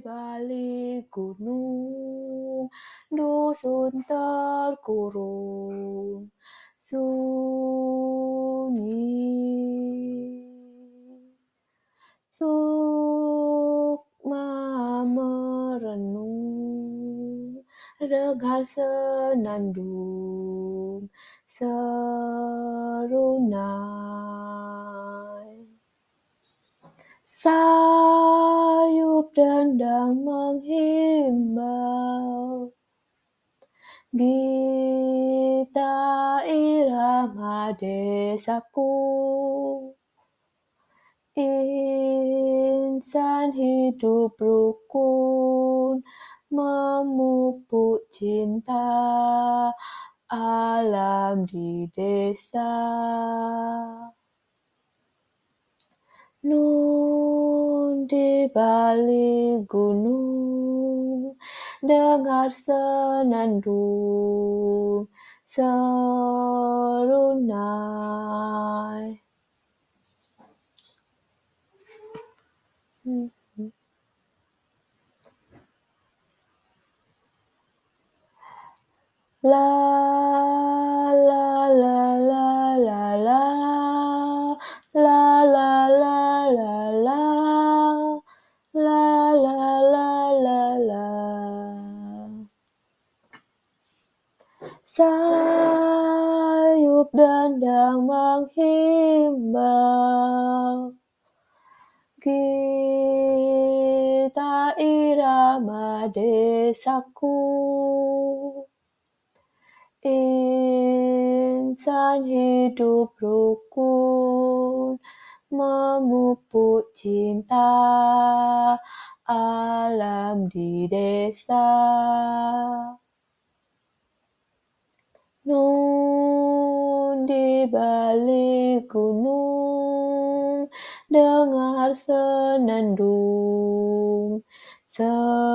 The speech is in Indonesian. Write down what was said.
balik gunung, dusun terkurung, sunyi. Sukma merenung, dengar senandung, serunai. Sayup dendang menghimbau, Gita irama desaku, Insan hidup rukun, memupuk cinta alam di desa. Nun balik gunung, dengar senandung, serunai. La la Sayup dendang menghimbau Gita irama desaku. Insan hidup rukun, memupuk cinta. Alam di desa. Di balik gunung, dengar senandung, serunai.